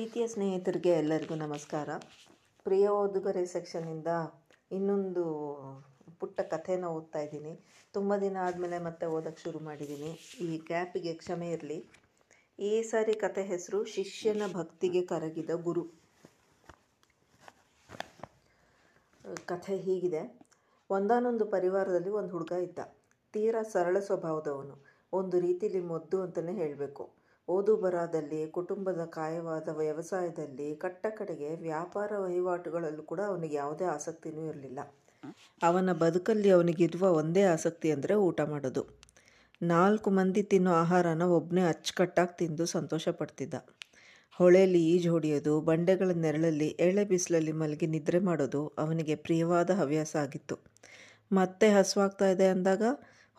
ಪ್ರೀತಿಯ ಸ್ನೇಹಿತರಿಗೆ ಎಲ್ಲರಿಗೂ ನಮಸ್ಕಾರ. ಪ್ರಿಯ ಓದುಗರೆ ಸೆಕ್ಷನ್ನಿಂದ ಇನ್ನೊಂದು ಪುಟ್ಟ ಕಥೆನ ಓದ್ತಾ ಇದ್ದೀನಿ. ತುಂಬ ದಿನ ಆದಮೇಲೆ ಮತ್ತೆ ಓದೋಕ್ಕೆ ಶುರು ಮಾಡಿದ್ದೀನಿ. ಈ ಗ್ಯಾಪಿಗೆ ಕ್ಷಮೆ ಇರಲಿ. ಈ ಸಾರಿ ಕಥೆ ಹೆಸರು ಶಿಷ್ಯನ ಭಕ್ತಿಗೆ ಕರಗಿದ ಗುರು. ಕಥೆ ಹೀಗಿದೆ. ಒಂದಾನೊಂದು ಪರಿವಾರದಲ್ಲಿ ಒಂದು ಹುಡುಗ ಇದ್ದ. ತೀರಾ ಸರಳ ಸ್ವಭಾವದವನು. ಒಂದು ರೀತಿಲಿ ಮೊದ್ದು ಅಂತಲೇ ಹೇಳಬೇಕು. ಓದು ಬರಹದಲ್ಲಿ ಕುಟುಂಬದ ಕಾಯವಾದ ವ್ಯವಸಾಯದಲ್ಲಿ ಕಟ್ಟ ಕಡೆಗೆ ವ್ಯಾಪಾರ ವಹಿವಾಟುಗಳಲ್ಲೂ ಕೂಡ ಅವನಿಗೆ ಯಾವುದೇ ಆಸಕ್ತಿನೂ ಇರಲಿಲ್ಲ. ಅವನ ಬದುಕಲ್ಲಿ ಅವನಿಗಿರುವ ಒಂದೇ ಆಸಕ್ತಿ ಅಂದರೆ ಊಟ ಮಾಡೋದು. ನಾಲ್ಕು ಮಂದಿ ತಿನ್ನೋ ಆಹಾರನ ಒಬ್ಬನೇ ಅಚ್ಚುಕಟ್ಟಾಗಿ ತಿಂದು ಸಂತೋಷ ಪಡ್ತಿದ್ದ. ಹೊಳೆಯಲ್ಲಿ ಈಜು ಹೊಡೆಯೋದು, ಬಂಡೆಗಳ ನೆರಳಲ್ಲಿ ಎಳೆ ಬಿಸಿಲಲ್ಲಿ ಮಲಗಿ ನಿದ್ರೆ ಮಾಡೋದು ಅವನಿಗೆ ಪ್ರಿಯವಾದ ಹವ್ಯಾಸ ಆಗಿತ್ತು. ಮತ್ತೆ ಹಸುವಾಗ್ತಾ ಇದೆ ಅಂದಾಗ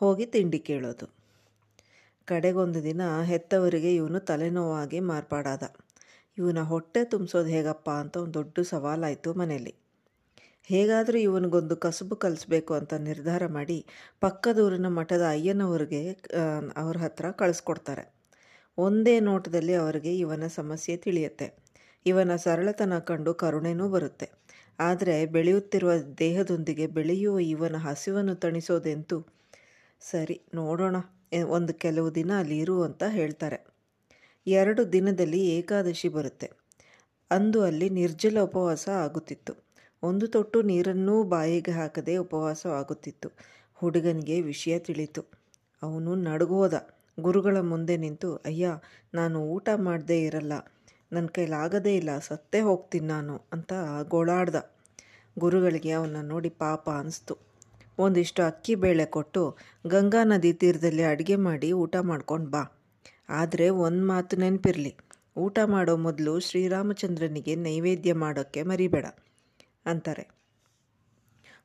ಹೋಗಿ ತಿಂಡಿ ಕೇಳೋದು. ಕಡೆಗೊಂದು ದಿನ ಹೆತ್ತವರಿಗೆ ಇವನು ತಲೆನೋವಾಗಿ ಮಾರ್ಪಾಡಾದ. ಇವನ ಹೊಟ್ಟೆ ತುಂಬಿಸೋದು ಹೇಗಪ್ಪ ಅಂತ ಒಂದು ದೊಡ್ಡ ಸವಾಲಾಯಿತು ಮನೆಯಲ್ಲಿ. ಹೇಗಾದರೂ ಇವನಿಗೊಂದು ಕಸುಬು ಕಲಿಸ್ಬೇಕು ಅಂತ ನಿರ್ಧಾರ ಮಾಡಿ ಪಕ್ಕದೂರಿನ ಮಠದ ಅಯ್ಯನವ್ರಿಗೆ ಅವ್ರ ಹತ್ರ ಕಳಿಸ್ಕೊಡ್ತಾರೆ. ಒಂದೇ ನೋಟದಲ್ಲಿ ಅವರಿಗೆ ಇವನ ಸಮಸ್ಯೆ ತಿಳಿಯುತ್ತೆ. ಇವನ ಸರಳತನ ಕಂಡು ಕರುಣೆನೂ ಬರುತ್ತೆ. ಆದರೆ ಬೆಳೆಯುತ್ತಿರುವ ದೇಹದೊಂದಿಗೆ ಬೆಳೆಯುವ ಇವನ ಹಸಿವನ್ನು ತಣಿಸೋದೆಂತೂ ಸರಿ, ನೋಡೋಣ. ಒಂದು ಕೆಲವು ದಿನ ಅಲ್ಲಿ ಇರು ಅಂತ ಹೇಳ್ತಾರೆ. ಎರಡು ದಿನದಲ್ಲಿ ಏಕಾದಶಿ ಬರುತ್ತೆ. ಅಂದು ಅಲ್ಲಿ ನಿರ್ಜಲ ಉಪವಾಸ ಆಗುತ್ತಿತ್ತು. ಒಂದು ತೊಟ್ಟು ನೀರನ್ನೂ ಬಾಯಿಗೆ ಹಾಕದೆ ಉಪವಾಸ ಆಗುತ್ತಿತ್ತು. ಹುಡುಗನಿಗೆ ವಿಷಯ ತಿಳಿತು. ಅವನು ನಡುಗೋದ ಗುರುಗಳ ಮುಂದೆ ನಿಂತು, ಅಯ್ಯ, ನಾನು ಊಟ ಮಾಡದೇ ಇರಲ್ಲ. ನನ್ನ ಕೈಲಾಗದೇ ಇಲ್ಲ. ಸತ್ತೇ ಹೋಗ್ತೀನಿ ನಾನು ಅಂತ ಗೋಳಾಡ್ದ. ಗುರುಗಳಿಗೆ ಅವನ್ನ ನೋಡಿ ಪಾಪ ಅನಿಸ್ತು. ಒಂದಿಷ್ಟು ಅಕ್ಕಿ ಬೇಳೆ ಕೊಟ್ಟು ಗಂಗಾ ನದಿ ತೀರದಲ್ಲಿ ಅಡುಗೆ ಮಾಡಿ ಊಟ ಮಾಡ್ಕೊಂಡು ಬಾ. ಆದರೆ ಒಂದು ಮಾತು ನೆನಪಿರಲಿ, ಊಟ ಮಾಡೋ ಮೊದಲು ಶ್ರೀರಾಮಚಂದ್ರನಿಗೆ ನೈವೇದ್ಯ ಮಾಡೋಕ್ಕೆ ಮರಿಬೇಡ ಅಂತಾರೆ.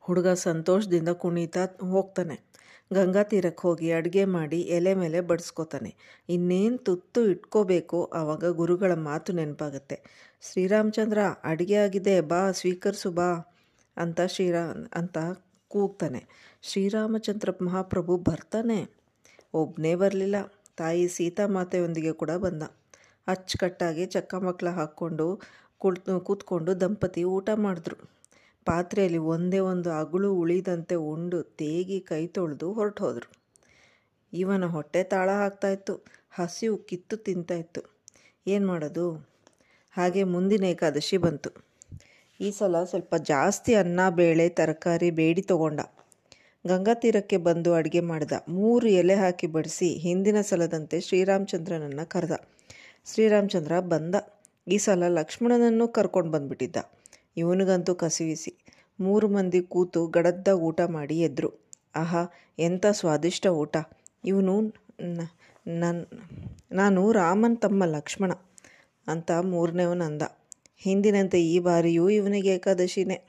ಹುಡುಗ ಸಂತೋಷದಿಂದ ಕುಣಿತಾ ಹೋಗ್ತಾನೆ. ಗಂಗಾ ತೀರಕ್ಕೆ ಹೋಗಿ ಅಡುಗೆ ಮಾಡಿ ಎಲೆ ಮೇಲೆ ಬಡಿಸ್ಕೋತಾನೆ. ಇನ್ನೇನು ತುತ್ತು ಇಟ್ಕೋಬೇಕು ಆವಾಗ ಗುರುಗಳ ಮಾತು ನೆನಪಾಗುತ್ತೆ. ಶ್ರೀರಾಮಚಂದ್ರ, ಅಡುಗೆ ಆಗಿದೆ, ಬಾ, ಸ್ವೀಕರಿಸು, ಬಾ ಅಂತ ಶ್ರೀರಾ ಅಂತ ಕೂಗ್ತಾನೆ. ಶ್ರೀರಾಮಚಂದ್ರ ಮಹಾಪ್ರಭು ಬರ್ತಾನೆ. ಒಬ್ಬನೇ ಬರಲಿಲ್ಲ. ತಾಯಿ ಸೀತಾಮಾತೆಯೊಂದಿಗೆ ಕೂಡ ಬಂದ. ಅಚ್ಚುಕಟ್ಟಾಗಿ ಚಕ್ಕ ಮಕ್ಕಳ ಹಾಕ್ಕೊಂಡು ಕುಳ್ತು ಕೂತ್ಕೊಂಡು ದಂಪತಿ ಊಟ ಮಾಡಿದ್ರು. ಪಾತ್ರೆಯಲ್ಲಿ ಒಂದೇ ಒಂದು ಅಗಳು ಉಳಿದಂತೆ ಉಂಡು ತೇಗಿ ಕೈ ತೊಳೆದು ಹೊರಟು ಹೋದರು ಇವನ ಹೊಟ್ಟೆ ತಾಳ ಹಾಕ್ತಾಯಿತ್ತು ಹಸಿವು ಕಿತ್ತು ತಿಂತಾಯಿತ್ತು ಏನು ಮಾಡೋದು? ಹಾಗೆ ಮುಂದಿನ ಏಕಾದಶಿ ಬಂತು. ಈ ಸಲ ಸ್ವಲ್ಪ ಜಾಸ್ತಿ ಅನ್ನ, ಬೇಳೆ, ತರಕಾರಿ, ಬೇಡಿ ತಗೊಂಡ. ಗಂಗಾ ತೀರಕ್ಕೆ ಬಂದು ಅಡುಗೆ ಮಾಡಿದ. ಮೂರು ಎಲೆ ಹಾಕಿ ಬಡಿಸಿ ಹಿಂದಿನ ಸಲದಂತೆ ಶ್ರೀರಾಮಚಂದ್ರನನ್ನು ಕರೆದ. ಶ್ರೀರಾಮಚಂದ್ರ ಬಂದ. ಈ ಸಲ ಲಕ್ಷ್ಮಣನನ್ನು ಕರ್ಕೊಂಡು ಬಂದ್ಬಿಟ್ಟಿದ್ದ. ಇವನಿಗಂತೂ ಕಸಿವಿಸಿ. ಮೂರು ಮಂದಿ ಕೂತು ಗಡದ್ದ ಊಟ ಮಾಡಿ ಎದ್ರು. ಆಹಾ ಎಂಥ ಸ್ವಾದಿಷ್ಟ ಊಟ. ಇವನು ನಾನು ರಾಮನ್ ತಮ್ಮ ಲಕ್ಷ್ಮಣ ಅಂತ ಮೂರನೇವನಂದ. ಹಿಂದಿನಂತೆ ಈ ಬಾರಿಯೂ ಇವನಿಗೆ ಏಕಾದಶಿನೇ.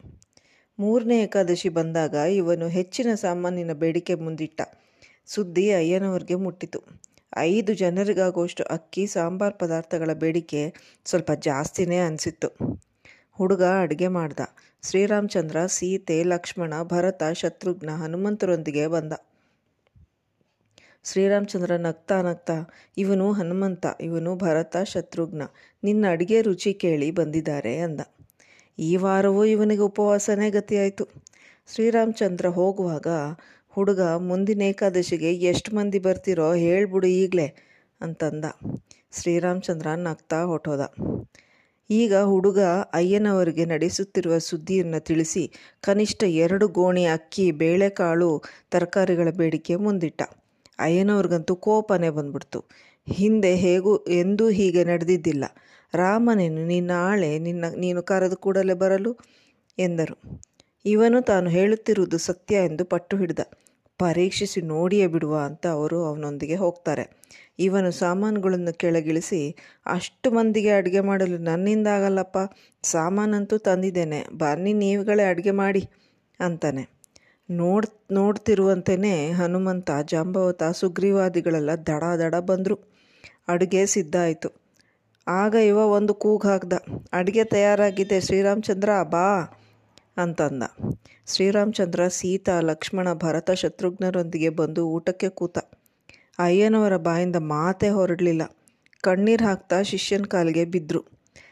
ಮೂರನೇ ಏಕಾದಶಿ ಬಂದಾಗ ಇವನು ಹೆಚ್ಚಿನ ಸಾಮಾನಿನ ಬೇಡಿಕೆ ಮುಂದಿಟ್ಟ. ಸುದ್ದಿ ಅಯ್ಯನವ್ರಿಗೆ ಮುಟ್ಟಿತು. ಐದು ಜನರಿಗಾಗುವಷ್ಟು ಅಕ್ಕಿ, ಸಾಂಬಾರ್ ಪದಾರ್ಥಗಳ ಬೇಡಿಕೆ ಸ್ವಲ್ಪ ಜಾಸ್ತಿನೇ ಅನಿಸಿತ್ತು. ಹುಡುಗ ಅಡುಗೆ ಮಾಡ್ದ. ಶ್ರೀರಾಮಚಂದ್ರ, ಸೀತೆ, ಲಕ್ಷ್ಮಣ, ಭರತ, ಶತ್ರುಘ್ನ, ಹನುಮಂತರೊಂದಿಗೆ ಬಂದ. ಶ್ರೀರಾಮಚಂದ್ರ ನಗ್ತಾ ನಗ್ತಾ, ಇವನು ಹನುಮಂತ, ಇವನು ಭರತ ಶತ್ರುಘ್ನ, ನಿನ್ನ ಅಡುಗೆ ರುಚಿ ಕೇಳಿ ಬಂದಿದ್ದಾರೆ ಅಂದ. ಈ ವಾರವೂ ಇವನಿಗೆ ಉಪವಾಸನೇ ಗತಿಯಾಯಿತು. ಶ್ರೀರಾಮಚಂದ್ರ ಹೋಗುವಾಗ, ಹುಡುಗ, ಮುಂದಿನ ಏಕಾದಶಿಗೆ ಎಷ್ಟು ಮಂದಿ ಬರ್ತಿರೋ ಹೇಳ್ಬಿಡು ಈಗಲೇ ಅಂತಂದ. ಶ್ರೀರಾಮಚಂದ್ರ ನಗ್ತಾ ಹೊಟ್ಟೋದ ಈಗ ಹುಡುಗ ಅಯ್ಯನವರಿಗೆ ನಡೆಸುತ್ತಿರುವ ಸುದ್ದಿಯನ್ನು ತಿಳಿಸಿ ಕನಿಷ್ಠ ಎರಡು ಗೋಣಿ ಅಕ್ಕಿ, ಬೇಳೆಕಾಳು, ತರಕಾರಿಗಳ ಬೇಡಿಕೆ ಮುಂದಿಟ್ಟ. ಅಯ್ಯನವ್ರಿಗಂತೂ ಕೋಪನೇ ಬಂದ್ಬಿಡ್ತು. ಹಿಂದೆ ಹೇಗೂ ಎಂದೂ ಹೀಗೆ ನಡೆದಿದ್ದಿಲ್ಲ. ರಾಮನೇನು ನಿನ್ನ ಆಳೆ ನಿನ್ನ, ನೀನು ಕರೆದು ಕೂಡಲೇ ಬರಲು? ಎಂದರು. ಇವನು ತಾನು ಹೇಳುತ್ತಿರುವುದು ಸತ್ಯ ಎಂದು ಪಟ್ಟು ಹಿಡಿದ. ಪರೀಕ್ಷಿಸಿ ನೋಡಿಯೇ ಬಿಡುವ ಅಂತ ಅವರು ಅವನೊಂದಿಗೆ ಹೋಗ್ತಾರೆ. ಇವನು ಸಾಮಾನುಗಳನ್ನು ಕೆಳಗಿಳಿಸಿ, ಅಷ್ಟು ಮಂದಿಗೆ ಅಡುಗೆ ಮಾಡಲು ನನ್ನಿಂದ ಆಗಲ್ಲಪ್ಪ, ಸಾಮಾನಂತೂ ತಂದಿದ್ದೇನೆ, ಬನ್ನಿ ನೀವುಗಳೇ ಅಡುಗೆ ಮಾಡಿ, ಅಂತಾನೆ. ನೋಡ್ ನೋಡ್ತಿರುವಂತೆಯೇ ಹನುಮಂತ, ಜಾಂಬವತ, ಸುಗ್ರೀವಾದಿಗಳೆಲ್ಲ ದಡ ದಡ ಬಂದರು. ಅಡುಗೆ ಸಿದ್ಧ ಆಯಿತು ಆಗ ಇವ ಒಂದು ಕೂಗು ಹಾಕ್ದ. ಅಡುಗೆ ತಯಾರಾಗಿದೆ, ಶ್ರೀರಾಮಚಂದ್ರ, ಬಾ ಅಂತಂದ. ಶ್ರೀರಾಮಚಂದ್ರ ಸೀತಾ, ಲಕ್ಷ್ಮಣ, ಭರತ ಶತ್ರುಘ್ನರೊಂದಿಗೆ ಬಂದು ಊಟಕ್ಕೆ ಕೂತ. ಅಯ್ಯನವರ ಬಾಯಿಂದ ಮಾತೇ ಹೊರಡಲಿಲ್ಲ. ಕಣ್ಣೀರು ಹಾಕ್ತಾ ಶಿಷ್ಯನ ಕಾಲಿಗೆ ಬಿದ್ದರು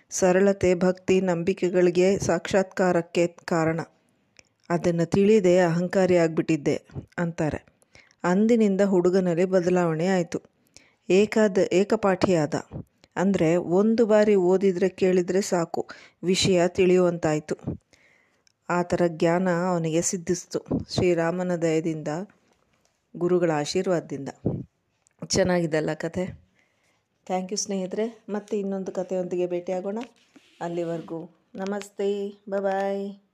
ಸರಳತೆ, ಭಕ್ತಿ, ನಂಬಿಕೆಗಳಿಗೆ ಸಾಕ್ಷಾತ್ಕಾರಕ್ಕೆ ಕಾರಣ. ಅದನ್ನು ತಿಳಿದೇ ಅಹಂಕಾರಿ ಆಗಿಬಿಟ್ಟಿದ್ದೆ ಅಂತಾರೆ. ಅಂದಿನಿಂದ ಹುಡುಗನಲ್ಲಿ ಬದಲಾವಣೆ ಆಯಿತು. ಏಕಾದ ಏಕಪಾಠಿಯಾದ. ಅಂದರೆ ಒಂದು ಬಾರಿ ಓದಿದರೆ ಕೇಳಿದರೆ ಸಾಕು, ವಿಷಯ ತಿಳಿಯುವಂತಾಯಿತು. ಆ ಥರ ಜ್ಞಾನ ಅವನಿಗೆ ಸಿದ್ಧಿಸ್ತು ಶ್ರೀರಾಮನ ದಯದಿಂದ, ಗುರುಗಳ ಆಶೀರ್ವಾದದಿಂದ. ಚೆನ್ನಾಗಿದೆಲ್ಲ ಕಥೆ. ಥ್ಯಾಂಕ್ ಯು ಸ್ನೇಹಿತರೆ, ಮತ್ತೆ ಇನ್ನೊಂದು ಕಥೆಯೊಂದಿಗೆ ಭೇಟಿಯಾಗೋಣ. ಅಲ್ಲಿವರೆಗೂ ನಮಸ್ತೆ ಬಾಯ್